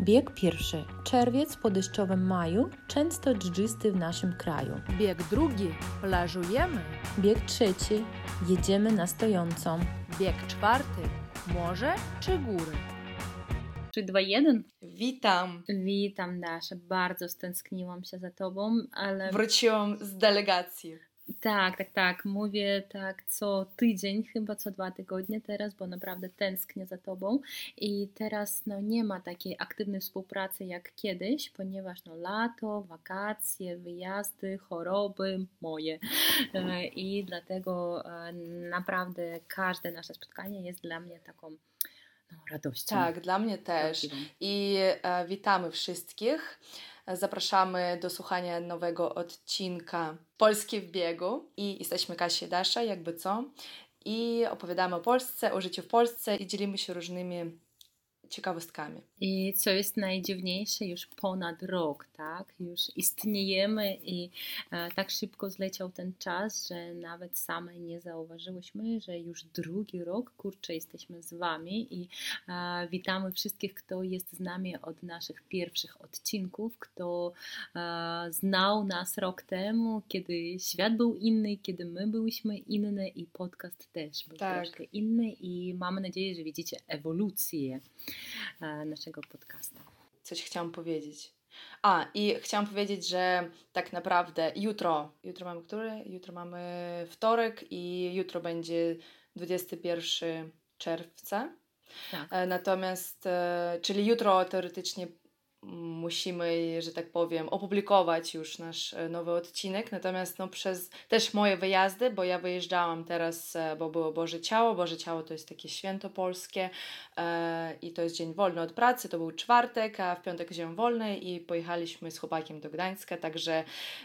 Bieg pierwszy. Czerwiec po deszczowym maju, często dżdżysty w naszym kraju. Bieg drugi. Plażujemy. Bieg trzeci. Jedziemy na stojącą. Bieg czwarty. Morze czy góry? 3, 2, 1. Witam. Witam Dasza, bardzo stęskniłam się za Tobą, ale... Wróciłam z delegacji. Tak, tak, tak. Mówię tak co tydzień, chyba co dwa tygodnie teraz, bo naprawdę tęsknię za Tobą. I teraz no, nie ma takiej aktywnej współpracy jak kiedyś, ponieważ no, lato, wakacje, wyjazdy, choroby moje. E, I dlatego e, naprawdę każde nasze spotkanie jest dla mnie taką no, radością. Tak, dla mnie też. I e, witamy wszystkich. Zapraszamy do słuchania nowego odcinka Polski w biegu. I jesteśmy Kasia Dasza, jakby co. I opowiadamy o Polsce, o życiu w Polsce i dzielimy się różnymi ciekawostkami. I co jest najdziwniejsze, już ponad rok, tak? Już istniejemy i e, tak szybko zleciał ten czas, że nawet same nie zauważyłyśmy, że już drugi rok, kurczę, jesteśmy z Wami i e, witamy wszystkich, kto jest z nami od naszych pierwszych odcinków, kto e, znał nas rok temu, kiedy świat był inny, kiedy my byliśmy inne i podcast też był tak. troszkę inny i mamy nadzieję, że widzicie ewolucję naszego podcasta. Coś chciałam powiedzieć. A, i chciałam powiedzieć, że tak naprawdę jutro, jutro mamy który? Jutro mamy wtorek i jutro będzie 21 czerwca. Tak. E, natomiast, e, czyli jutro teoretycznie musimy, że tak powiem, opublikować już nasz e, nowy odcinek. Natomiast no, przez też moje wyjazdy, bo ja wyjeżdżałam teraz, e, bo było Boże Ciało. Boże Ciało to jest takie święto polskie e, i to jest dzień wolny od pracy. To był czwartek, a w piątek dzień wolny i pojechaliśmy z chłopakiem do Gdańska. Także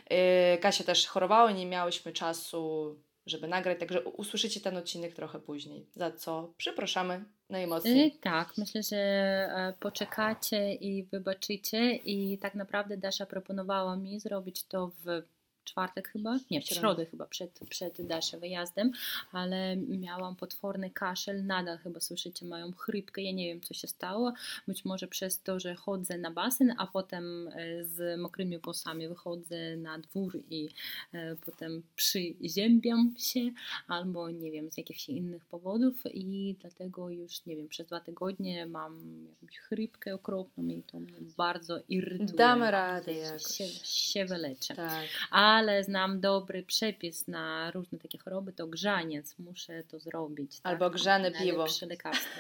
e, Kasia też chorowała, nie miałyśmy czasu żeby nagrać, także usłyszycie ten odcinek trochę później, za co przepraszamy najmocniej. Y, tak, myślę, że e, poczekacie i wybaczycie i tak naprawdę Dasza proponowała mi zrobić to w czwartek chyba, nie, w środę chyba przed, przed dalszym wyjazdem, ale miałam potworny kaszel, nadal chyba słyszycie moją chrypkę, ja nie wiem co się stało, być może przez to, że chodzę na basen, a potem e, z mokrymi włosami wychodzę na dwór i e, potem przyziębiam się, albo nie wiem, z jakichś innych powodów i dlatego już, nie wiem, przez dwa tygodnie mam jakąś chrypkę okropną i to mnie bardzo irytuje. Damy radę jakoś. Się, się wyleczę. Tak. A ale znam dobry przepis na różne takie choroby, to grzaniec, muszę to zrobić. Tak? Albo grzane piwo. lekarstwo.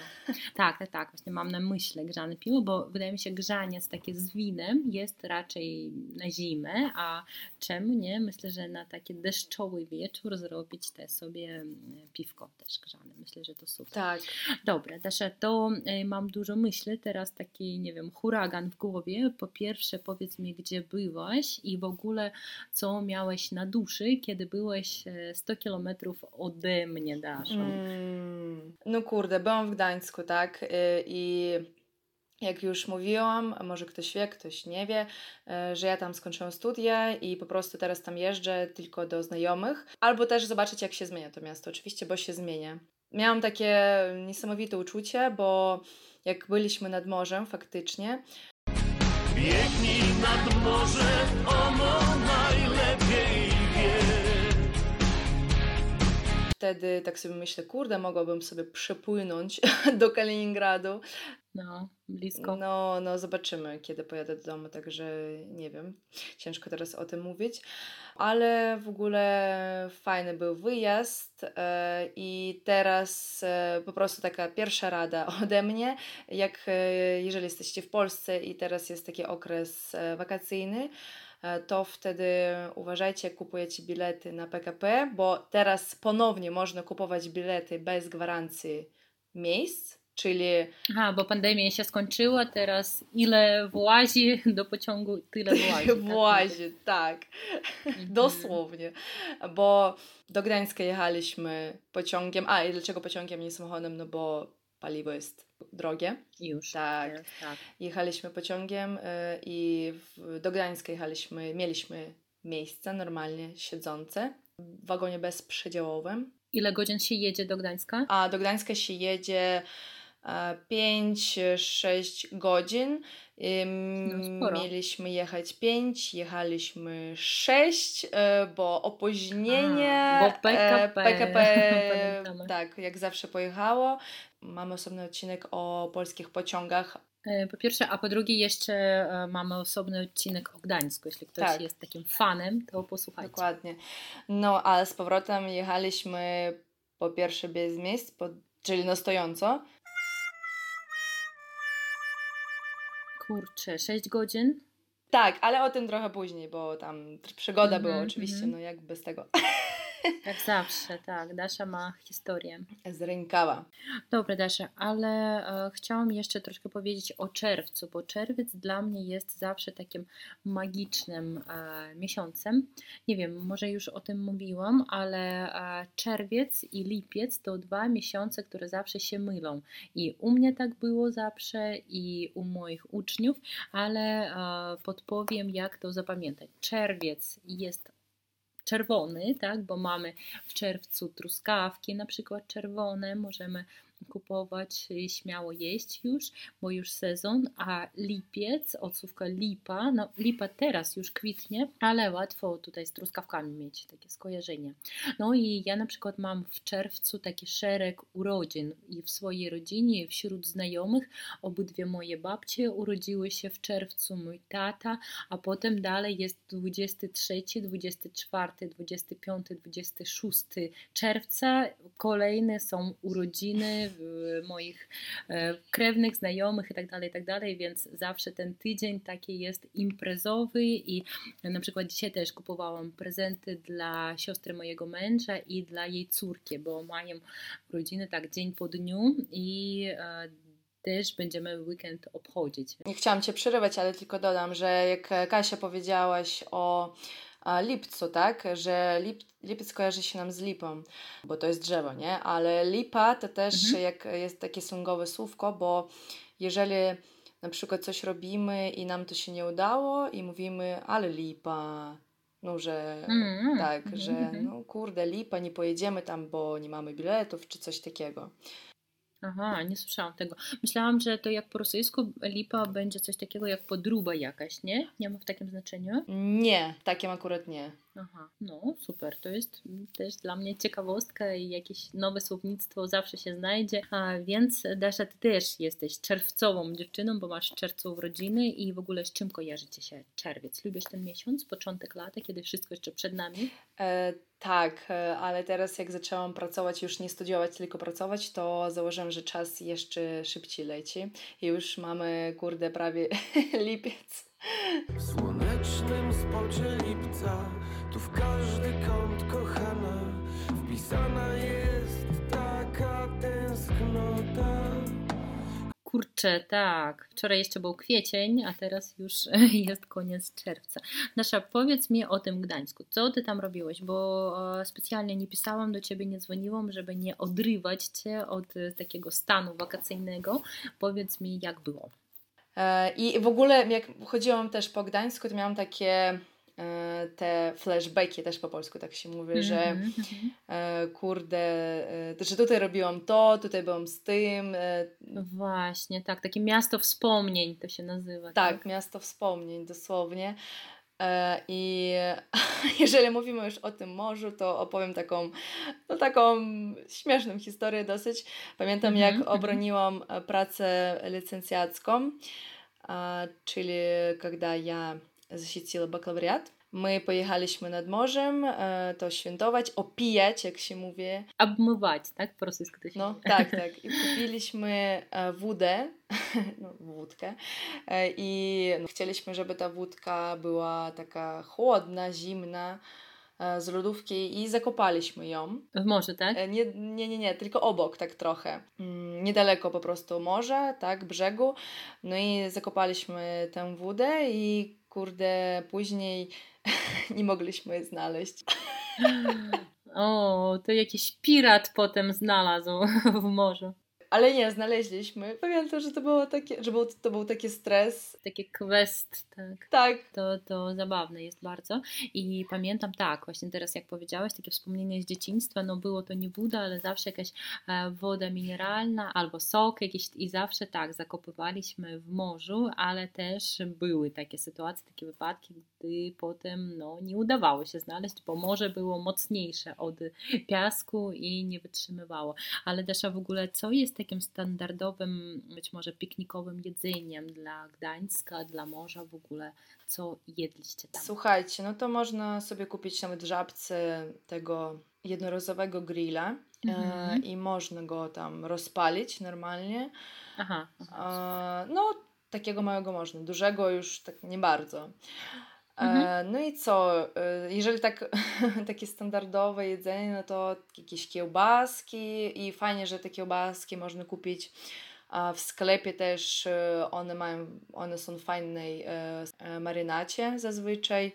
tak, tak, tak, właśnie mam na myśli grzane piwo, bo wydaje mi się grzaniec takie z winem jest raczej na zimę, a czemu nie? Myślę, że na taki deszczowy wieczór zrobić te sobie mm, piwko też grzane. Myślę, że to super. Tak. Dobra, Dasza, to y, mam dużo myśli, teraz taki, nie wiem, huragan w głowie. Po pierwsze powiedz mi, gdzie byłaś i w ogóle co miałeś na duszy, kiedy byłeś 100 e, kilometrów ode mnie, Dasza? Mm, no kurde, byłam w Gdańsku, tak? Y, I jak już mówiłam, a może ktoś wie, ktoś nie wie, e, że ja tam skończyłam studia i po prostu teraz tam jeżdżę tylko do znajomych, albo też zobaczyć, jak się zmienia to miasto, oczywiście, bo się zmienia. Miałam takie niesamowite uczucie, bo jak byliśmy nad morzem faktycznie, Biegnij nad morze, ono najlepiej Wtedy tak sobie myślę, kurde, mogłabym sobie przepłynąć do Kaliningradu, no, blisko. No, no, zobaczymy, kiedy pojadę do domu, także nie wiem. Ciężko teraz o tym mówić. Ale w ogóle fajny był wyjazd e, i teraz e, po prostu taka pierwsza rada ode mnie, jak e, jeżeli jesteście w Polsce i teraz jest taki okres wakacyjny, to wtedy uważajcie, kupujecie bilety na PKP, bo teraz ponownie można kupować bilety bez gwarancji miejsc Czyli. Aha, bo pandemia się skończyła, teraz ile włazi do pociągu, tyle włazi. Tak? włazi, tak. Mhm. Dosłownie. Bo do Gdańska jechaliśmy pociągiem. A i dlaczego pociągiem, nie samochodem? No bo paliwo jest drogie. Już. Tak. Jest, tak. Jechaliśmy pociągiem y, i do Gdańska jechaliśmy, mieliśmy miejsce normalnie siedzące w wagonie bezprzedziałowym. Ile godzin się jedzie do Gdańska? A do Gdańska się jedzie 5-6 godzin. No, Mieliśmy jechać 5, jechaliśmy 6, e, bo opóźnienie. A, bo PKP. PKP tak, jak zawsze pojechało. Mamy osobny odcinek o polskich pociągach. E, po pierwsze, a po drugie jeszcze e, mamy osobny odcinek o Gdańsku. Jeśli ktoś Tak. jest takim fanem, to posłuchajcie. Dokładnie. No, a z powrotem jechaliśmy po pierwsze bez miejsc, po, czyli na stojąco. Kurczę, 6 godzin? Tak, ale o tym trochę później, bo tam przygoda była Mhm, oczywiście, mhm. no jak bez tego. Jak zawsze, tak. Dasza ma historię. Z rękawa. Dobra, Dasza, ale e, chciałam jeszcze troszkę powiedzieć o czerwcu, bo czerwiec dla mnie jest zawsze takim magicznym e, miesiącem. Nie wiem, może już o tym mówiłam, ale e, czerwiec i lipiec to dwa miesiące, które zawsze się mylą. I u mnie tak było zawsze, i u moich uczniów, ale e, podpowiem, jak to zapamiętać. Czerwiec jest czerwony, tak, bo mamy w czerwcu truskawki, na przykład czerwone, możemy kupować śmiało jeść już, bo już sezon, a lipiec, odsłówka lipa, no lipa teraz już kwitnie, ale łatwo tutaj z truskawkami mieć takie skojarzenie. No i ja na przykład mam w czerwcu taki szereg urodzin i w swojej rodzinie, wśród znajomych, obydwie moje babcie urodziły się w czerwcu, mój tata, a potem dalej jest 23, 24, 25, 26 czerwca. Kolejne są urodziny moich e, krewnych, znajomych i tak dalej, i tak więc zawsze ten tydzień taki jest imprezowy i na przykład dzisiaj też kupowałam prezenty dla siostry mojego męża i dla jej córki, bo mają urodziny tak dzień po dniu i e, też będziemy weekend obchodzić. Nie chciałam Cię przerywać, ale tylko dodam, że jak Kasia powiedziałaś o lipcu, tak, że lip, lipiec kojarzy się nam z lipą, bo to jest drzewo, nie? Ale lipa to też Mhm. jak jest takie słongowe słówko, bo jeżeli na przykład coś robimy i nam to się nie udało i mówimy, ale lipa, no że Mm, tak, mhm, że mhm. no kurde, lipa, nie pojedziemy tam, bo nie mamy biletów czy coś takiego. Aha, nie słyszałam tego. Myślałam, że to jak po rosyjsku lipa będzie coś takiego jak podruba jakaś, nie? Nie ma w takim znaczeniu? Nie, takim akurat nie. Aha, no super, to jest też dla mnie ciekawostka i jakieś nowe słownictwo zawsze się znajdzie. A więc Dasza, ty też jesteś czerwcową dziewczyną, bo masz czerwcu urodziny i w ogóle z czym kojarzy ci się czerwiec? Lubisz ten miesiąc, początek lata, kiedy wszystko jeszcze przed nami? E, tak, e, ale teraz jak zaczęłam pracować, już nie studiować, tylko pracować, to założyłam, że czas jeszcze szybciej leci i już mamy, kurde, prawie lipiec. W słonecznym spocie lipca, tu w każdy kąt kochana, wpisana jest taka tęsknota. Kurczę, tak. Wczoraj jeszcze był kwiecień, a teraz już jest koniec czerwca. Nasza, powiedz mi o tym Gdańsku. Co ty tam robiłeś? Bo e, specjalnie nie pisałam do ciebie, nie dzwoniłam, żeby nie odrywać cię od e, takiego stanu wakacyjnego. Powiedz mi, jak było. E, I w ogóle jak chodziłam też po Gdańsku, to miałam takie e, te flashbacki, też po polsku tak się mówi, że Mhm, mhm. e, kurde, że tutaj robiłam to, tutaj byłam z tym, No Właśnie, tak. Takie miasto wspomnień to się nazywa. Tak, miasto wspomnień, dosłownie. E, I jeżeli mówimy już o tym morzu, to opowiem taką, no taką śmieszną historię dosyć. Pamiętam, Mhm, jak mhm. obroniłam e, pracę licencjacką, a, czyli когда я защитила бакалавриат. My pojechaliśmy nad morzem, e, to świętować, opijać, jak się mówi, Obmywać, tak? Po rosyjsku to się no mówi. tak, tak. I kupiliśmy e, wódę, no, wódkę e, i no, chcieliśmy, żeby ta wódka była taka chłodna, zimna e, z lodówki i zakopaliśmy ją. W morzu, tak? Nie, nie, nie, nie, tylko obok, tak trochę. Mm, Niedaleko po prostu morza, tak, brzegu. No i zakopaliśmy tę wódę i kurde, później nie mogliśmy jej znaleźć. O, to jakiś pirat potem znalazł w morzu. Ale nie, znaleźliśmy. Pamiętam, że to było takie, że był, to był taki stres. Taki quest, tak. Tak. To, to zabawne jest bardzo. I pamiętam tak, właśnie teraz jak powiedziałeś, takie wspomnienie z dzieciństwa, no było to nie woda, ale zawsze jakaś e, woda mineralna albo sok jakiś i zawsze tak, zakopywaliśmy w morzu, ale też były takie sytuacje, takie wypadki, gdy potem no, nie udawało się znaleźć, bo morze było mocniejsze od piasku i nie wytrzymywało. Ale Desza w ogóle, co jest takim standardowym, być może piknikowym jedzeniem dla Gdańska, dla morza w ogóle? Co jedliście tam? Słuchajcie, no to można sobie kupić nawet w żabce tego jednorazowego grilla Mhm. e, i można go tam rozpalić normalnie. Aha, aha. E, no, takiego małego można, dużego już tak nie bardzo. E, Mhm. No i co, e, jeżeli tak takie standardowe jedzenie, no to jakieś kiełbaski i fajnie, że te kiełbaski można kupić w sklepie też e, one mają, one są w fajnej e, e, marynacie zazwyczaj,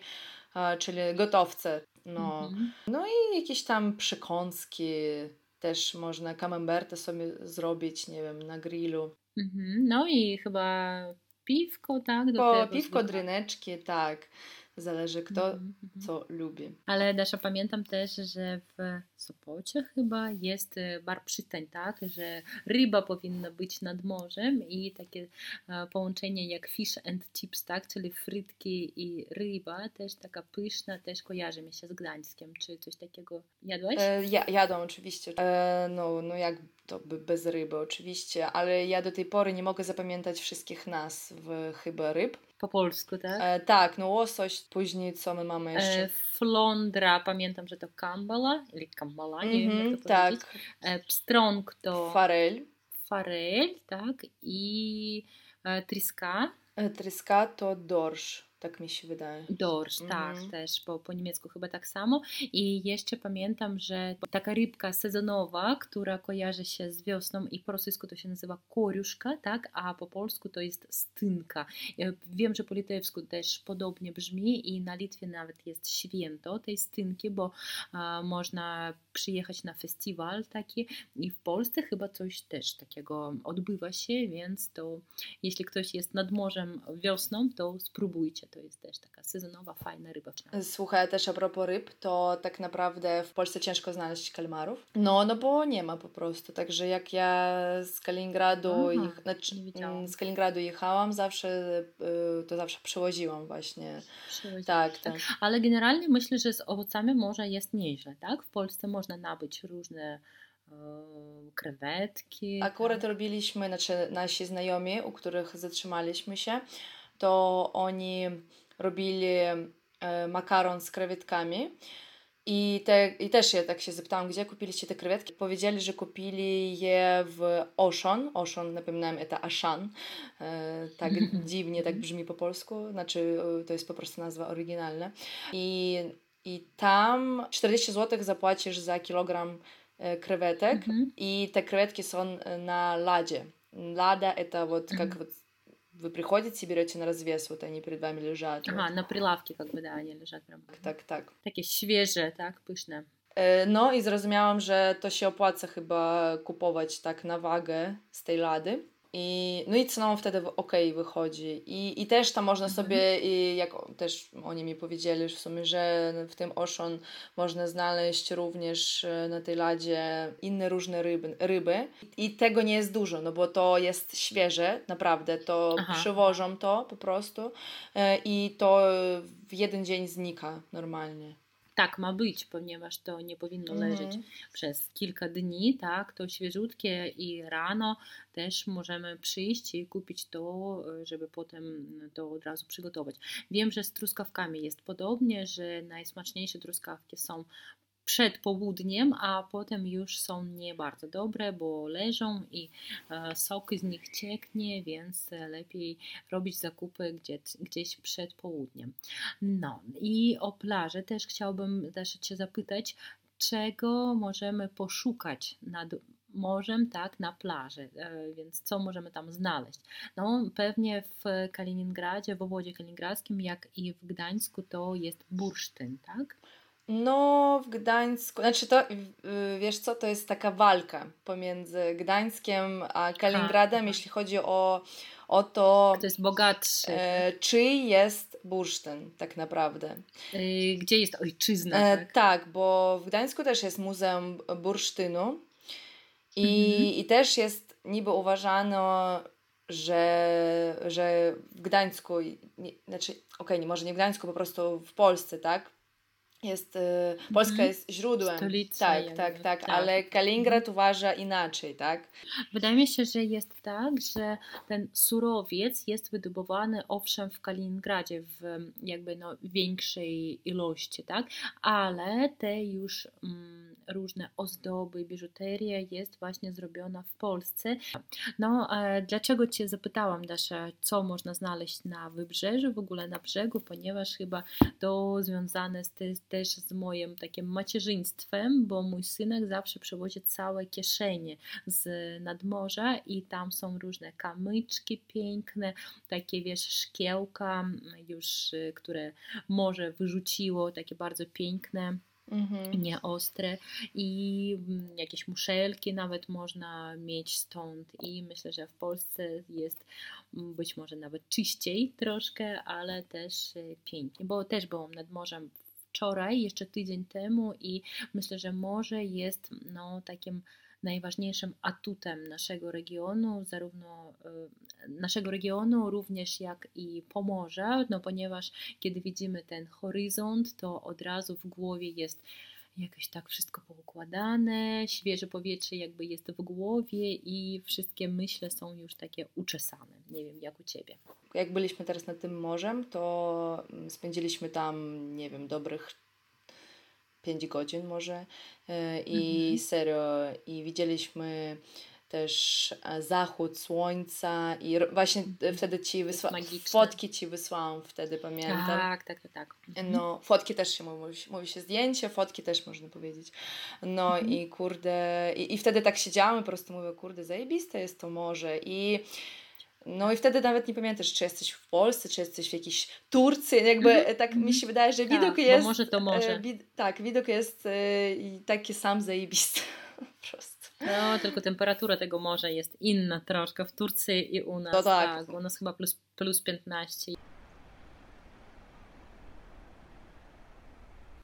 e, czyli gotowce. No. Mhm. no i jakieś tam przekąski też można, camembertę sobie zrobić, nie wiem, na grillu. Mhm. No i chyba piwko, tak? Do Po, tego piwko, dryneczki, tak. Zależy kto Mhm, mhm. co lubi. Ale Dasza, pamiętam też, że w Sopocie chyba jest e, bar przystań, tak? Że ryba powinna być nad morzem i takie e, połączenie jak fish and chips, tak? Czyli frytki i ryba, też taka pyszna, też kojarzy mi się z Gdańskiem. Czy coś takiego jadłeś? E, ja, jadą oczywiście. E, no, no jak to by bez ryby oczywiście, ale ja do tej pory nie mogę zapamiętać wszystkich nazw chyba ryb. Po polsku, tak? E, tak, no łosoś, później co my mamy jeszcze? E, flądra, pamiętam, że to kambala, ili kambala, nie wiem Mhm, jak to tak, powiedzieć. E, pstrąg to farel, farel, tak? I e, triska, e, tryska to dorsz, tak mi się wydaje. dorsz, Mhm. tak, też, bo po niemiecku chyba tak samo. I jeszcze pamiętam, że taka rybka sezonowa, która kojarzy się z wiosną i po rosyjsku to się nazywa koriuszka, tak? A po polsku to jest stynka. E, Wiem, że po litewsku też podobnie brzmi i na Litwie nawet jest święto tej stynki, bo a, można przyjechać na festiwal taki i w Polsce chyba coś też takiego odbywa się, więc to jeśli ktoś jest nad morzem wiosną, to spróbujcie. To jest też taka sezonowa, fajna ryba. Słuchaj, też a propos ryb, to tak naprawdę w Polsce ciężko znaleźć kalmarów. No, no bo nie ma po prostu. Także jak ja z Kaliningradu, Aha, znaczy, mm, z Kaliningradu jechałam, zawsze y, to zawsze przewoziłam właśnie. Przywozić. Tak, tak. Ale generalnie myślę, że z owocami może jest nieźle, tak? W Polsce można nabyć różne e, krewetki. Akurat tak? robiliśmy, znaczy nasi znajomi, u których zatrzymaliśmy się, to oni robili e, makaron z krewetkami. I, te, I też ja tak się zapytałam, gdzie kupiliście te krewetki. Powiedzieli, że kupili je w Oshon. Oshon, napominam, to Ashan. E, tak dziwnie tak brzmi po polsku. Znaczy, e, to jest po prostu nazwa oryginalna. I, i tam 40 zł zapłacisz za kilogram e, krewetek. Mhm. И те креветки сон на ладе. Лада это вот как Мгм. вот вы приходите, берете на развес, вот они перед вами лежат. Aha, вот. na прилавке как бы, да, они лежат прям. Tak, tak. Takie świeże, tak, pyszne. E, No i zrozumiałam, że to się opłaca chyba kupować tak na wagę z tej lady. I, no i ceną wtedy ok wychodzi. I, I też tam można Mhm. sobie, i jak też oni mi powiedzieli w sumie, że w tym Ocean można znaleźć również e, na tej ladzie inne różne ryby, ryby. I tego nie jest dużo, no bo to jest świeże, naprawdę. To Aha. przywożą to po prostu e, i to w jeden dzień znika normalnie. Tak ma być, ponieważ to nie powinno leżeć Mhm. przez kilka dni, tak, to świeżutkie i rano też możemy przyjść i kupić to, e, żeby potem to od razu przygotować. Wiem, że z truskawkami jest podobnie, że najsmaczniejsze truskawki są przed południem, a potem już są nie bardzo dobre, bo leżą i e, sok z nich cieknie, więc lepiej robić zakupy gdzie, gdzieś przed południem. No i o plaży też chciałbym też Cię zapytać, czego możemy poszukać nad morzem, tak, na plaży, e, więc co możemy tam znaleźć? No pewnie w Kaliningradzie, w obwodzie kaliningradzkim, jak i w Gdańsku to jest bursztyn, tak? No, w Gdańsku, znaczy to, y, wiesz co, to jest taka walka pomiędzy Gdańskiem a Kaliningradem, Aha. jeśli chodzi o, o to, Kto jest bogatszy? e, czy jest bursztyn tak naprawdę. Y, Gdzie jest ojczyzna? E, tak? tak, bo w Gdańsku też jest Muzeum Bursztynu i, Mhm. i też jest niby uważano, że, że w Gdańsku, nie, znaczy okej, nie może nie w Gdańsku, po prostu w Polsce, tak? Jest, e, Polska Mhm. jest źródłem. Stolica tak, jakby, tak, tak, tak. ale Kaliningrad uważa inaczej, tak? Wydaje mi się, że jest tak, że ten surowiec jest wydobywany owszem w Kaliningradzie w jakby no, większej ilości, tak? Ale te już mm, różne ozdoby, biżuteria jest właśnie zrobiona w Polsce. No, e, dlaczego Cię zapytałam, Dasza, co można znaleźć na wybrzeżu, w ogóle na brzegu, ponieważ chyba to związane z, te- też z moim takim macierzyństwem, bo mój synek zawsze przywozi całe kieszenie z nadmorza i tam są różne kamyczki piękne, takie wiesz, szkiełka już, y, które morze wyrzuciło, takie bardzo piękne Mhm. nieostre i mm, jakieś muszelki nawet można mieć stąd. I myślę, że w Polsce jest mm, być może nawet czyściej troszkę, ale też y, pięknie, bo też byłam nad morzem wczoraj, jeszcze tydzień temu i myślę, że morze jest no, takim najważniejszym atutem naszego regionu, zarówno y, naszego regionu, również jak i Pomorza, no ponieważ kiedy widzimy ten horyzont, to od razu w głowie jest jakoś tak wszystko poukładane, świeże powietrze jakby jest w głowie i wszystkie myśli są już takie uczesane. Nie wiem, jak u Ciebie. Jak byliśmy teraz nad tym morzem, to mm, spędziliśmy tam, nie wiem, dobrych 5 godzin może E, i Mhm. serio, i widzieliśmy też e, zachód słońca i właśnie e, wtedy ci wysłałam, fotki ci wysłałam wtedy, pamiętam. Tak, tak, tak. tak. Mhm. No, fotki też się mówi, mówi się zdjęcie, fotki też można powiedzieć. No Mhm. i kurde, i, i wtedy tak siedziałam i po prostu mówię, kurde, zajebiste jest to morze i no i wtedy nawet nie pamiętasz, czy jesteś w Polsce, czy jesteś w jakiejś Turcji, jakby Mhm, tak mi mhm. się wydaje, że widok Tak, jest... morze to e, Wid- tak, widok jest e, taki sam zajebisty po prostu. No, tylko temperatura tego morza jest inna troszkę w Turcji i u nas. No tak. tak. U nas chyba plus, plus 15.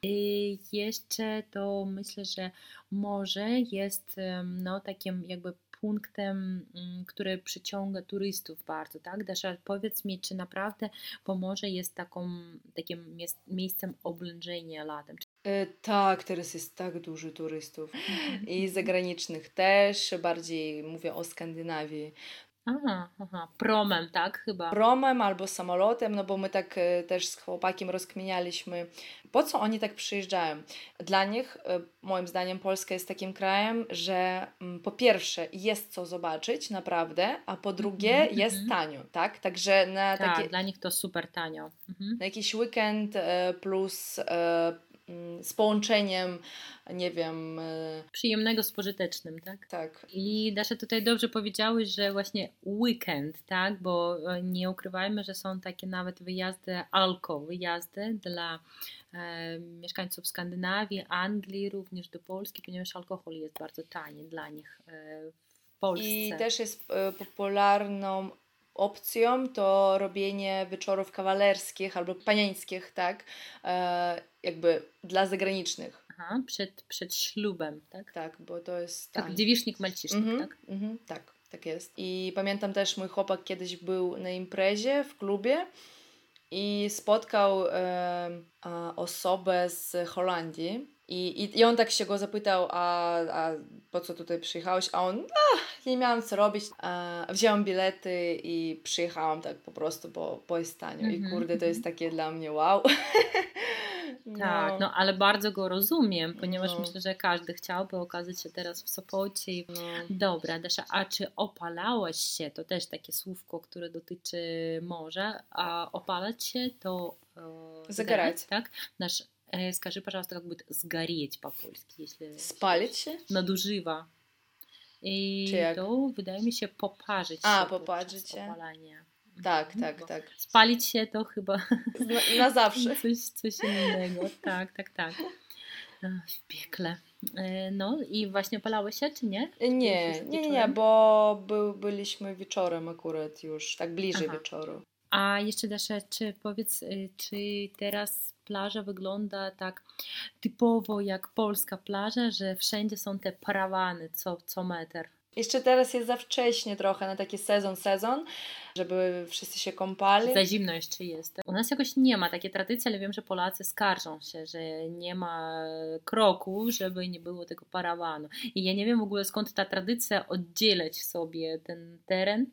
I jeszcze to myślę, że morze jest no, takim jakby punktem, mm, który przyciąga turystów bardzo, tak? Dasza, powiedz mi, czy naprawdę Pomorze jest taką, takim miejscem oblężenia latem? E, tak, teraz jest tak dużo turystów i zagranicznych też, bardziej mówię o Skandynawii. Aha, aha, promem, tak? Chyba. promem albo samolotem, no bo my tak e, też z chłopakiem rozkminialiśmy, po co oni tak przyjeżdżają. Dla nich, e, moim zdaniem, Polska jest takim krajem, że mm, po pierwsze jest co zobaczyć naprawdę, a po drugie Mhm, jest mhm. tanio, tak? Także na, Tak, taki, dla nich to super tanio. Mhm. na jakiś weekend e, plus mm, z połączeniem, nie wiem, e, Przyjemnego z pożytecznym, tak? tak. I Dasza tutaj dobrze powiedziałeś, że właśnie weekend, tak? Bo e, nie ukrywajmy, że są takie nawet wyjazdy alko, wyjazdy dla e, mieszkańców Skandynawii, Anglii, również do Polski, ponieważ alkohol jest bardzo tani dla nich e, w Polsce. I też jest e, popularną opcją to robienie wieczorów kawalerskich albo paniańskich, tak? E, jakby dla zagranicznych, Aha, przed, przed ślubem, tak? tak, bo to jest Tak, tak. dziewicznik, malcisznik, Mhm, tak? mhm, tak, tak jest. I pamiętam też mój chłopak kiedyś był na imprezie w klubie i spotkał e, osobę z Holandii. I, i, I on tak się go zapytał, a, a po co tutaj przyjechałeś? A on, a, nie miałam co robić. A, wzięłam bilety i przyjechałam tak po prostu, bo, bo jest tanio. I Mhm, kurde, to jest takie dla mnie wow. Tak, no ale bardzo go rozumiem, ponieważ No. myślę, że każdy chciałby okazać się teraz w Sopocie. i- no. Dobra, Dasza, a czy opalałaś się? To też takie słówko, które dotyczy morza. A opalać się to e, Загорать. tak? Nasz, e, скажи, пожалуйста, как будет сгореть по-польски, если Spalić się? nadużywa. I Czy jak? to wydaje mi się poparzyć A, się poparzyć podczas się. opalania. Tak, Mhm, tak, bo tak. Spalić się to chyba Na, na zawsze. Coś, coś innego, tak, tak, tak. w piekle. E, no i właśnie palały się, czy nie? Nie, nie, nie, bo by, byliśmy wieczorem akurat już, tak bliżej Aha. wieczoru. A jeszcze Dasza, czy powiedz, y, czy teraz plaża wygląda tak typowo jak polska plaża, że wszędzie są te parawany co, co metr? Jeszcze teraz jest za wcześnie trochę na taki sezon, sezon, żeby wszyscy się kąpali. Za zimno jeszcze jest. U nas jakoś nie ma takiej tradycji, ale wiem, że Polacy skarżą się, że nie ma kroku, żeby nie było tego parawanu. I ja nie wiem w ogóle skąd ta tradycja oddzielać sobie ten teren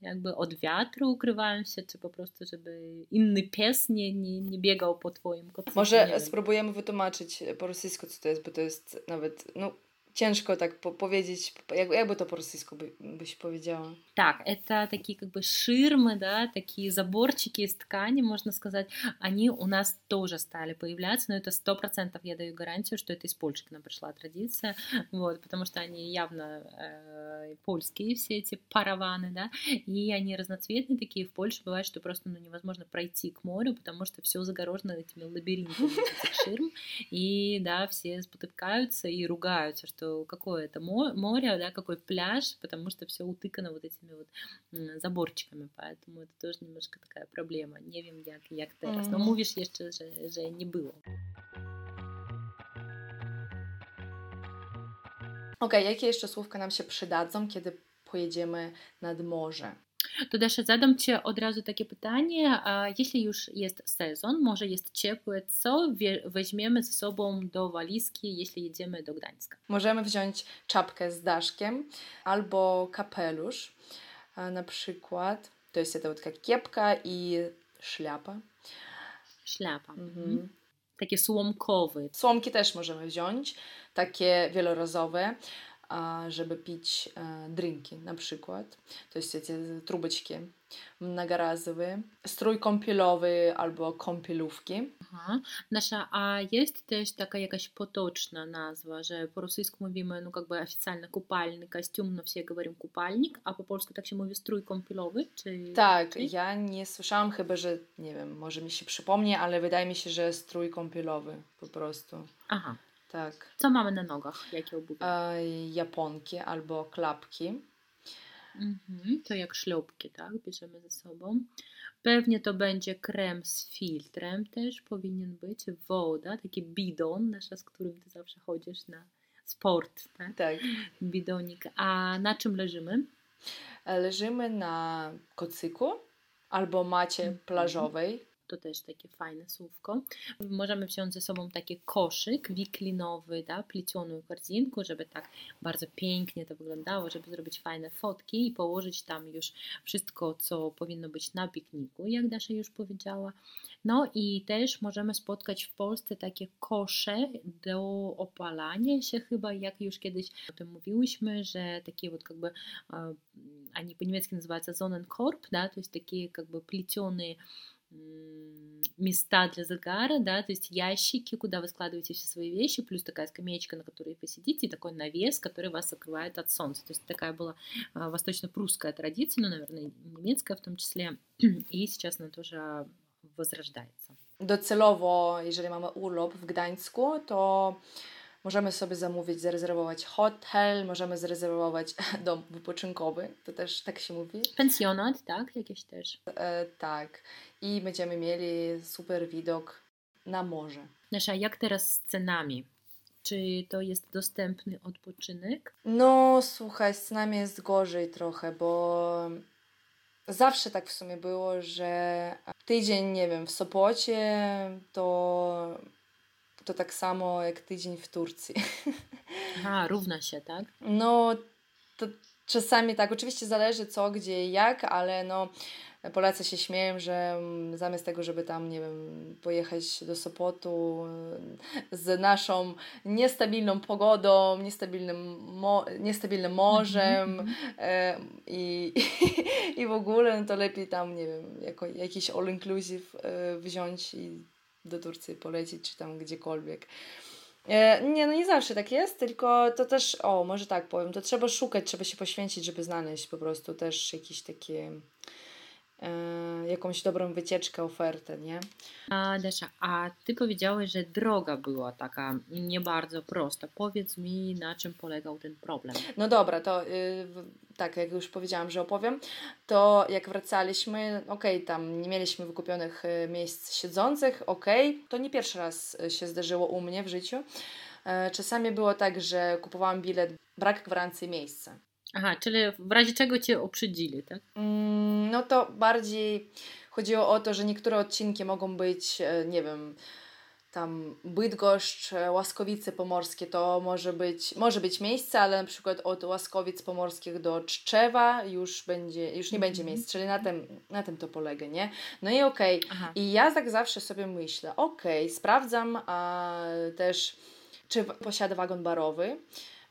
jakby od wiatru ukrywają się, czy po prostu, żeby inny pies nie, nie, nie biegał po twoim kocyku. Może spróbujemy wytłumaczyć po rosyjsku, co to jest, bo to jest nawet, no ciężko tak po powiedzieć, jak, jakby to по rosyjsku by, byś powiedziała? Так, это такие как бы ширмы, да, такие заборчики из ткани, можно сказать, они у нас тоже стали появляться, но это сто процентов я даю гарантию, что это из Польши к нам пришла традиция, вот, потому что они явно э, польские все эти параваны, да, и они разноцветные такие, в Польше бывает, что просто ну, невозможно пройти к морю, потому что все загорожено этими лабиринтами ширм, и, да, все спотыкаются и ругаются, что что какое это море, да, какой пляж, потому что все утыкано вот этими вот заборчиками, поэтому это тоже немножко такая проблема. Не wiem jak, jak teraz. No mówisz jeszcze, że, że nie było. Okej, okay, jakie jeszcze słówka nam się przydadzą, kiedy pojedziemy nad morze? To Dasza, zadam Ci od razu takie pytanie, a jeśli już jest sezon, może jest ciepłe, co weźmiemy ze sobą do walizki, jeśli jedziemy do Gdańska? Możemy wziąć czapkę z daszkiem albo kapelusz, na przykład, to jest to taka kiepka i szliapa. Szliapa. Mhm. Takie słomkowe. Słomki też możemy wziąć, takie wielorazowe żeby pić drinki na przykład. To jest te trubeczki mnogorazowe, strój kąpielowy albo kąpielówki. Aha. Nasza, a jest też taka jakaś potoczna nazwa, że po rosyjsku mówimy, no jakby oficjalnie kupalny kostium, no все говорим kupalnik, a po polsku tak się mówi strój kąpielowy? Czy... Tak, czy? ja nie słyszałam chyba, że nie wiem, może mi się przypomni, ale wydaje mi się, że strój kąpielowy po prostu. Aha. Tak. Co mamy na nogach? Jakie obuwie? E, japonki albo klapki. Mhm, to jak ślubki, tak? Bierzemy ze sobą. Pewnie to będzie krem z filtrem też powinien być. Woda, taki bidon, nasza, z którym ty zawsze chodzisz na sport, tak? Tak. Bidonik. A na czym leżymy? E, leżymy na kocyku albo macie mhm. plażowej to też takie fajne słówko. Możemy wziąć ze sobą taki koszyk wiklinowy, da, plecioną korzinkę, żeby tak bardzo pięknie to wyglądało, żeby zrobić fajne fotki i położyć tam już wszystko, co powinno być na pikniku, jak Dasza już powiedziała. No i też możemy spotkać w Polsce takie kosze do opalania się chyba, jak już kiedyś o tym mówiłyśmy, że takie вот как бы, они по-немецки называются Sonnenkorb, да, то есть такие как бы плетеные места для загара, да, то есть ящики, куда вы складываете все свои вещи, плюс такая скамеечка, на которой вы посидите, и такой навес, который вас закрывает от солнца. То есть такая была восточно-прусская традиция, ну, наверное, немецкая в том числе, и сейчас она тоже возрождается. Docelowo, jeżeli mamy urlop w Gdańsku, to Możemy sobie zamówić, zarezerwować hotel, możemy zarezerwować dom wypoczynkowy, to też tak się mówi. Pensjonat, tak? Jakieś też. E, tak. I będziemy mieli super widok na morze. Nasza, jak teraz z cenami? Czy to jest dostępny odpoczynek? No, słuchaj, z cenami jest gorzej trochę, bo zawsze tak w sumie było, że tydzień, nie wiem, w Sopocie to to tak samo jak tydzień w Turcji. Aha, równa się, tak? No, to czasami tak. Oczywiście zależy co, gdzie i jak, ale no Polacy się śmieją, że zamiast tego, żeby tam, nie wiem, pojechać do Sopotu z naszą niestabilną pogodą, niestabilnym, mo niestabilnym morzem mm -hmm. e, i, i w ogóle, no to lepiej tam, nie wiem, jako, jakiś all inclusive e, wziąć i do Turcji polecieć, czy tam gdziekolwiek. E, nie, no nie zawsze tak jest, tylko to też, o, może tak powiem, to trzeba szukać, trzeba się poświęcić, żeby znaleźć po prostu też jakieś takie jakąś dobrą wycieczkę, ofertę, nie? A Dasza, a ty powiedziałeś, że droga była taka nie bardzo prosta. Powiedz mi, na czym polegał ten problem. No dobra, to y, tak, jak już powiedziałam, że opowiem, to jak wracaliśmy, okej, okay, tam nie mieliśmy wykupionych y, miejsc siedzących, okej, okay, to nie pierwszy raz y, się zdarzyło u mnie w życiu. E, czasami było tak, że kupowałam bilet, brak gwarancji miejsca. Aha, czyli w razie czego cię uprzedzili, tak? Mm, no to bardziej chodziło o to, że niektóre odcinki mogą być, e, nie wiem, tam Bydgoszcz, e, Łaskowice Pomorskie, to może być, może być miejsce, ale na przykład od Łaskowic Pomorskich do Czczewa już będzie, już nie będzie mhm. miejsc, czyli na tym, na tym to polega, nie? No i okej, okay. i ja tak zawsze sobie myślę, okej, okay, sprawdzam a, też, czy posiada wagon barowy,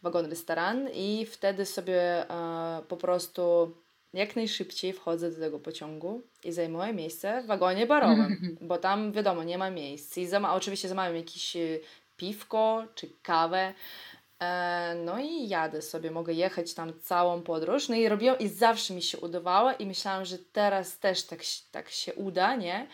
wagon restoran i wtedy sobie a, po prostu jak najszybciej wchodzę do tego pociągu i zajmuję miejsce w wagonie barowym, bo tam wiadomo, nie ma miejsc. I zama oczywiście zamawiam jakieś y, piwko czy kawę. E, no i jadę sobie, mogę jechać tam całą podróż. No i robiłam, i zawsze mi się udawało, i myślałam, że teraz też tak, tak się uda, nie?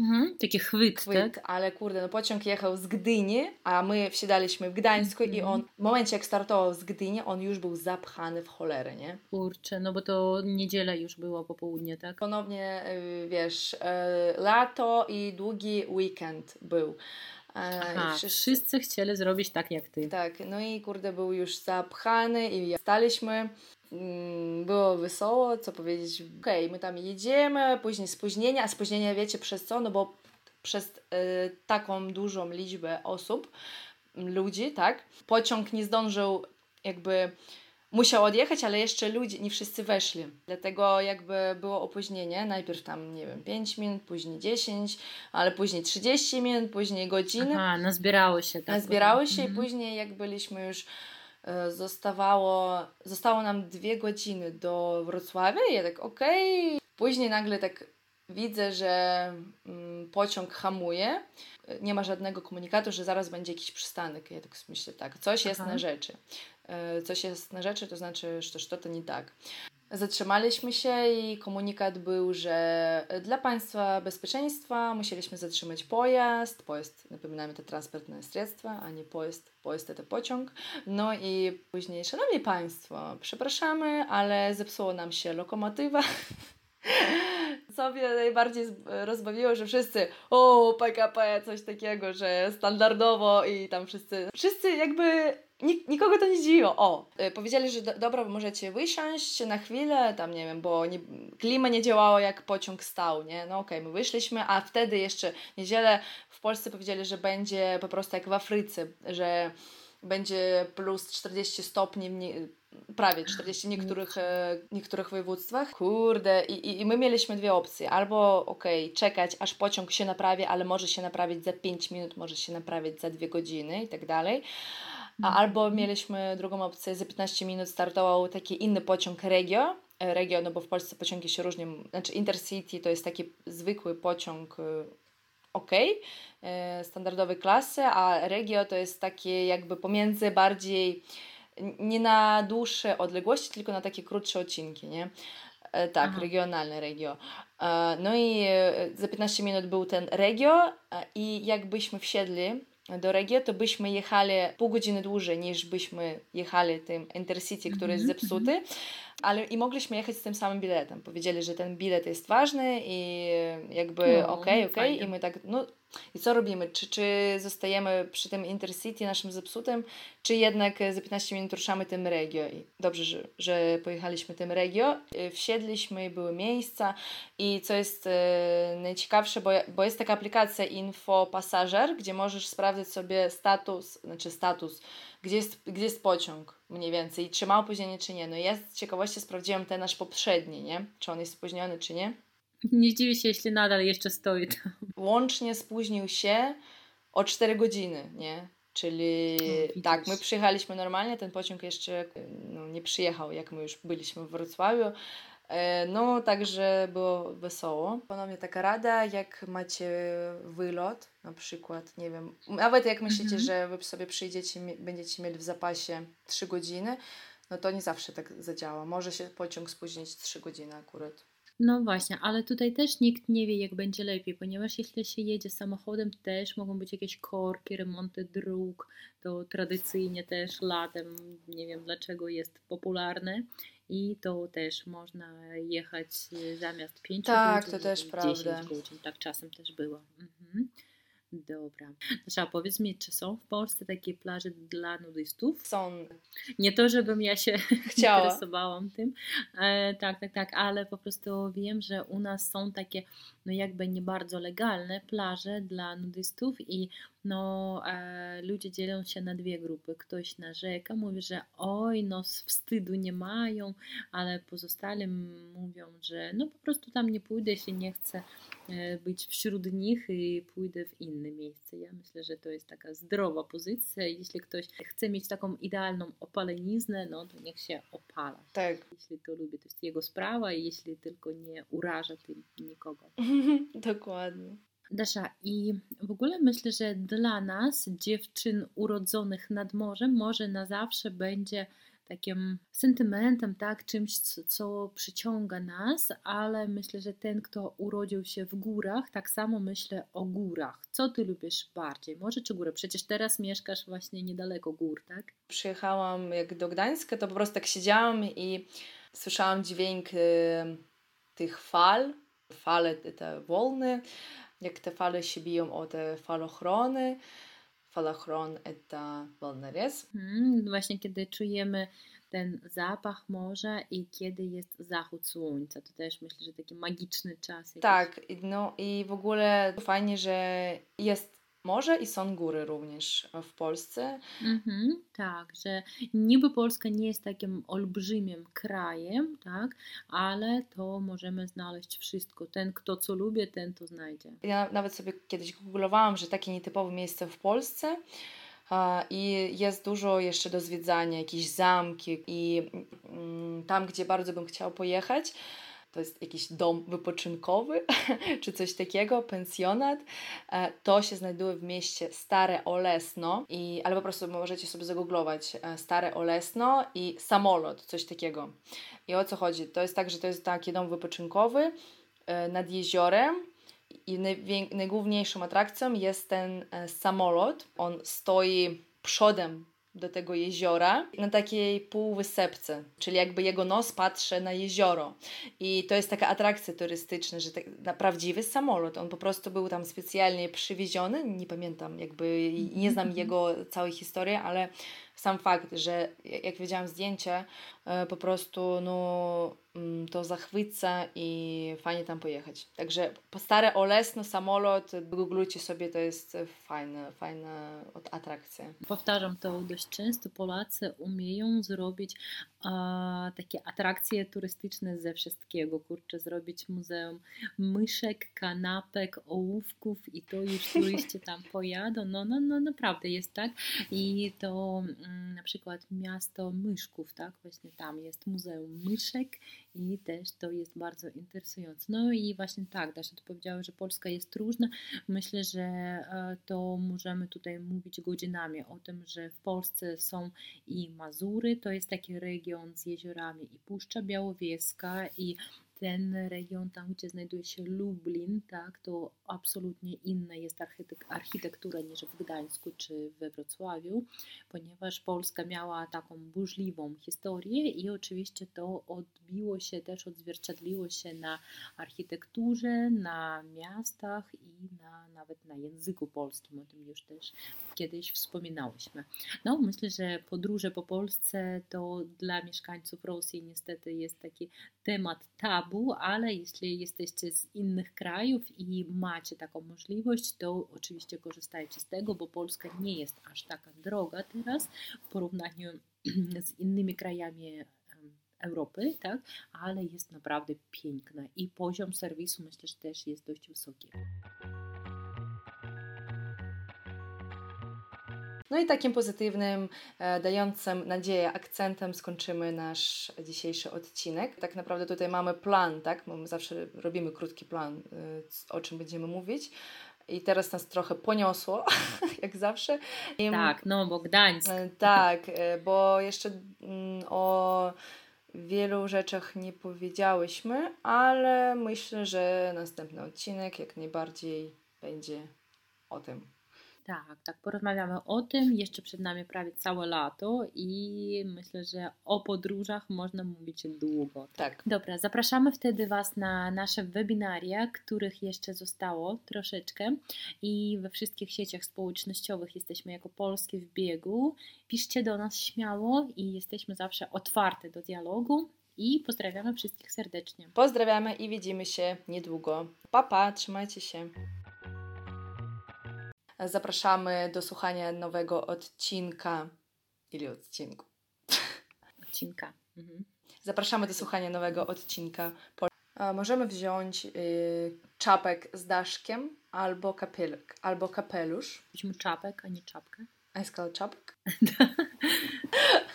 Mhm, taki chwyt, chwyt tak? ale kurde, no pociąg jechał z Gdyni, a my wsiadaliśmy w Gdańsku mhm. i on w momencie jak startował z Gdyni, on już był zapchany w cholerę, nie? Kurczę, no bo to niedziela już była popołudnie, tak? Ponownie, y, wiesz, y, lato i długi weekend był. E, Aha, wszyscy... wszyscy chcieli zrobić tak jak ty. Tak, no i kurde był już zapchany i staliśmy Mm, było wesoło, co powiedzieć, okej, okay, my tam jedziemy, później spóźnienia, a spóźnienia wiecie przez co? No bo przez y, taką dużą liczbę osób, ludzi, tak? Pociąg nie zdążył jakby musiał odjechać, ale jeszcze ludzie, nie wszyscy weszli. Dlatego jakby było opóźnienie. Najpierw tam, nie wiem, 5 minut, później 10, ale później 30 minut, później godziny. Aha, nazbierało się. Tak? Nazbierało się mhm. i później jak byliśmy już zostawało, zostało nam dwie godziny do Wrocławia i ja tak okej. Okay. Później nagle tak widzę, że mm, pociąg hamuje, nie ma żadnego komunikatu, że zaraz będzie jakiś przystanek. Ja tak myślę, tak, coś jest na rzeczy. E, coś jest na rzeczy, to znaczy, że to, to nie tak. Zatrzymaliśmy się i komunikat był, że dla Państwa bezpieczeństwa musieliśmy zatrzymać pojazd. Pojazd, napominamy, to transportne sredstwo, a nie pojazd. Pojazd to pociąg. No i później, Szanowni Państwo, przepraszamy, ale zepsuła nam się lokomotywa. Co mnie najbardziej rozbawiło, że wszyscy o PKP, coś takiego, że standardowo i tam wszyscy, wszyscy jakby nik nikogo to nie dziwiło. O, y, powiedzieli, że do, dobra, możecie wysiąść na chwilę, tam nie wiem, bo nie, klima nie działała jak pociąg stał, nie? No okej, okay, my wyszliśmy, a wtedy jeszcze niedzielę w Polsce powiedzieli, że będzie po prostu jak w Afryce, że będzie plus 40 stopni, prawie 40 w niektórych, e, niektórych województwach. Kurde, i, i my mieliśmy dwie opcje. Albo okej, okay, czekać aż pociąg się naprawi, ale może się naprawić za 5 minut, może się naprawić za 2 godziny i tak dalej. Mhm. albo mieliśmy drugą opcję, za 15 minut startował taki inny pociąg Regio. E, Regio, no bo w Polsce pociągi się różnią. Znaczy Intercity to jest taki zwykły pociąg e, ok, e, standardowej klasy, a Regio to jest takie jakby pomiędzy bardziej nie na dłuższe odległości, tylko na takie krótsze odcinki, nie? Tak, Aha. regionalne regio. No i za 15 minut był ten regio i jakbyśmy wsiedli do Regio, to byśmy jechali pół godziny dłużej niż byśmy jechali tym Intercity, który jest mhm, zepsuty, mhm. ale i mogliśmy jechać z tym samym biletem. Powiedzieli, że ten bilet jest ważny i jakby okej, no, okej, okay, okay. i my tak, no i co robimy? Czy, czy zostajemy przy tym Intercity naszym zepsutym, czy jednak za 15 minut ruszamy tym regio? I dobrze, że, że pojechaliśmy tym regio. Y, wsiedliśmy, były miejsca i co jest e, najciekawsze, bo, bo jest taka aplikacja Info Pasażer, gdzie możesz sprawdzić sobie status, znaczy status, gdzie jest, gdzie jest pociąg mniej więcej, czy ma opóźnienie, czy nie. No i ja z ciekawości sprawdziłam ten nasz poprzedni, nie? Czy on jest spóźniony, czy nie. Nie zdziwię się, jeśli nadal jeszcze stoi tam. Łącznie spóźnił się o 4 godziny, nie? Czyli o, tak, my przyjechaliśmy normalnie, ten pociąg jeszcze no, nie przyjechał, jak my już byliśmy w Wrocławiu. E, no, także było wesoło. Ponownie taka rada, jak macie wylot, na przykład, nie wiem, nawet jak myślicie, mhm. że wy sobie przyjdziecie, będziecie mieli w zapasie 3 godziny, no to nie zawsze tak zadziała. Może się pociąg spóźnić 3 godziny akurat. No właśnie, ale tutaj też nikt nie wie, jak będzie lepiej, ponieważ jeśli się jedzie samochodem, też mogą być jakieś korki, remonty dróg. To tradycyjnie też latem, nie wiem dlaczego jest popularne. I to też można jechać e, zamiast 5 Tak, godzin, to też 10 prawda. godzin. Tak czasem też było. Mhm. Dobra. Dasza, powiedz mi, czy są w Polsce takie plaże dla nudystów? Są. Nie to, żebym ja się Chciała. interesowałam tym. E, tak, tak, tak, ale po prostu wiem, że u nas są takie, no jakby nie bardzo legalne plaże dla nudystów i no e, ludzie dzielą się na dwie grupy. Ktoś narzeka, mówi, że oj, no wstydu nie mają, ale pozostali mówią, że no po prostu tam nie pójdę, jeśli nie chcę e, być wśród nich i pójdę w inne miejsce. Ja myślę, że to jest taka zdrowa pozycja. Jeśli ktoś chce mieć taką idealną opaleniznę, no to niech się opala. Tak. Jeśli to lubi, to jest jego sprawa i jeśli tylko nie uraża tym nikogo. Dokładnie. Dasza, i w ogóle myślę, że dla nas, dziewczyn urodzonych nad morzem, może na zawsze będzie takim sentymentem, tak, czymś, co, co przyciąga nas, ale myślę, że ten, kto urodził się w górach, tak samo myślę o górach. Co ty lubisz bardziej, morze czy góry? Przecież teraz mieszkasz właśnie niedaleko gór, tak? Przyjechałam jak do Gdańska, to po prostu tak siedziałam i słyszałam dźwięk y, tych fal, fale, te волны, jak te fale się biją o te falochrony. Falochron это волнорез. Hmm, właśnie kiedy czujemy ten zapach morza i kiedy jest zachód słońca. To też myślę, że taki magiczny czas. jakiś. Tak, i- no i w ogóle fajnie, że jest morze i są góry również w Polsce. Mhm, tak, że niby Polska nie jest takim olbrzymim krajem, tak, ale to możemy znaleźć wszystko. Ten, kto co lubi, ten to znajdzie. Ja nawet sobie kiedyś googlowałam, że takie nietypowe miejsce w Polsce i jest dużo jeszcze do zwiedzania, jakieś zamki i mm, tam, gdzie bardzo bym chciała pojechać, to jest jakiś dom wypoczynkowy czy coś takiego, pensjonat. E, To się znajduje w mieście Stare Olesno, i, ale po prostu możecie sobie zagooglować e, Stare Olesno i samolot, coś takiego. I o co chodzi? To jest tak, że to jest taki dom wypoczynkowy e, nad jeziorem i najgłówniejszą atrakcją jest ten samolot. On stoi przodem do tego jeziora na takiej półwysepce, czyli jakby jego nos patrzy na jezioro. I to jest taka atrakcja turystyczna, że tak, prawdziwy samolot. On po prostu był tam specjalnie przywieziony. Nie pamiętam, jakby nie znam jego całej historii, ale sam fakt, że jak widziałam zdjęcie, e, po prostu no, mm, to zachwyca i fajnie tam pojechać. Także stare Olesno, samolot, googlujcie sobie, to jest fajna, fajna atrakcja. Powtarzam to dość często, Polacy umieją zrobić a, takie atrakcje turystyczne ze wszystkiego. Kurczę, zrobić muzeum myszek, kanapek, ołówków i to już turyści tam pojadą. No, no, no naprawdę jest tak. I to na przykład miasto Myszków, tak? Właśnie tam jest muzeum myszek i też to jest bardzo interesujące. No i właśnie tak, Dasza, ty powiedziała, że Polska jest różna. Myślę, że e, to możemy tutaj mówić godzinami o tym, że w Polsce są i Mazury, to jest taki region z jeziorami i Puszcza Białowieska i ten region, tam gdzie znajduje się Lublin, tak, to absolutnie inna jest architek- architektura niż w Gdańsku czy we Wrocławiu, ponieważ Polska miała taką burzliwą historię i oczywiście to odbiło się też, odzwierciedliło się na architekturze, na miastach i na, nawet na języku polskim, o tym już też kiedyś wspominałyśmy. No, myślę, że podróże po Polsce to dla mieszkańców Rosji niestety jest taki temat tabu, ale jeśli jesteście z innych krajów i macie taką możliwość, to oczywiście korzystajcie z tego, bo Polska nie jest aż taka droga teraz w porównaniu z innymi krajami Europy, tak? ale jest naprawdę piękna i poziom serwisu myślę, że też jest dość wysoki. No i takim pozytywnym, e, dającym nadzieję akcentem skończymy nasz dzisiejszy odcinek. Tak naprawdę tutaj mamy plan, tak? My zawsze robimy krótki plan, e, o czym będziemy mówić. I teraz nas trochę poniosło, jak zawsze. I, Tak, no bo Gdańsk. e, Tak, bo jeszcze mm, o wielu rzeczach nie powiedziałyśmy, ale myślę, że następny odcinek jak najbardziej będzie o tym. Tak, tak, porozmawiamy o tym. Jeszcze przed nami prawie całe lato i myślę, że o podróżach można mówić długo. Tak. Dobra, zapraszamy wtedy Was na nasze webinaria, których jeszcze zostało troszeczkę i we wszystkich sieciach społecznościowych jesteśmy jako Polskie w biegu. Piszcie do nas śmiało i jesteśmy zawsze otwarte do dialogu i pozdrawiamy wszystkich serdecznie. Pozdrawiamy i widzimy się niedługo. Pa, pa, trzymajcie się. Zapraszamy do słuchania nowego odcinka. Ili odcinku? Odcinka. Mhm. Zapraszamy do słuchania nowego odcinka. A Możemy wziąć y, czapek z daszkiem albo, kapelek, albo kapelusz. Weźmy czapek, a nie czapkę. A я сказала czapek?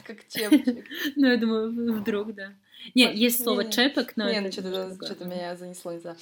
Как темчик. Ну, я думаю, вдруг, да. Не, есть слово Не, чепок, но Не, это ну что-то, немножко что-то другое. меня занесло, не знаю.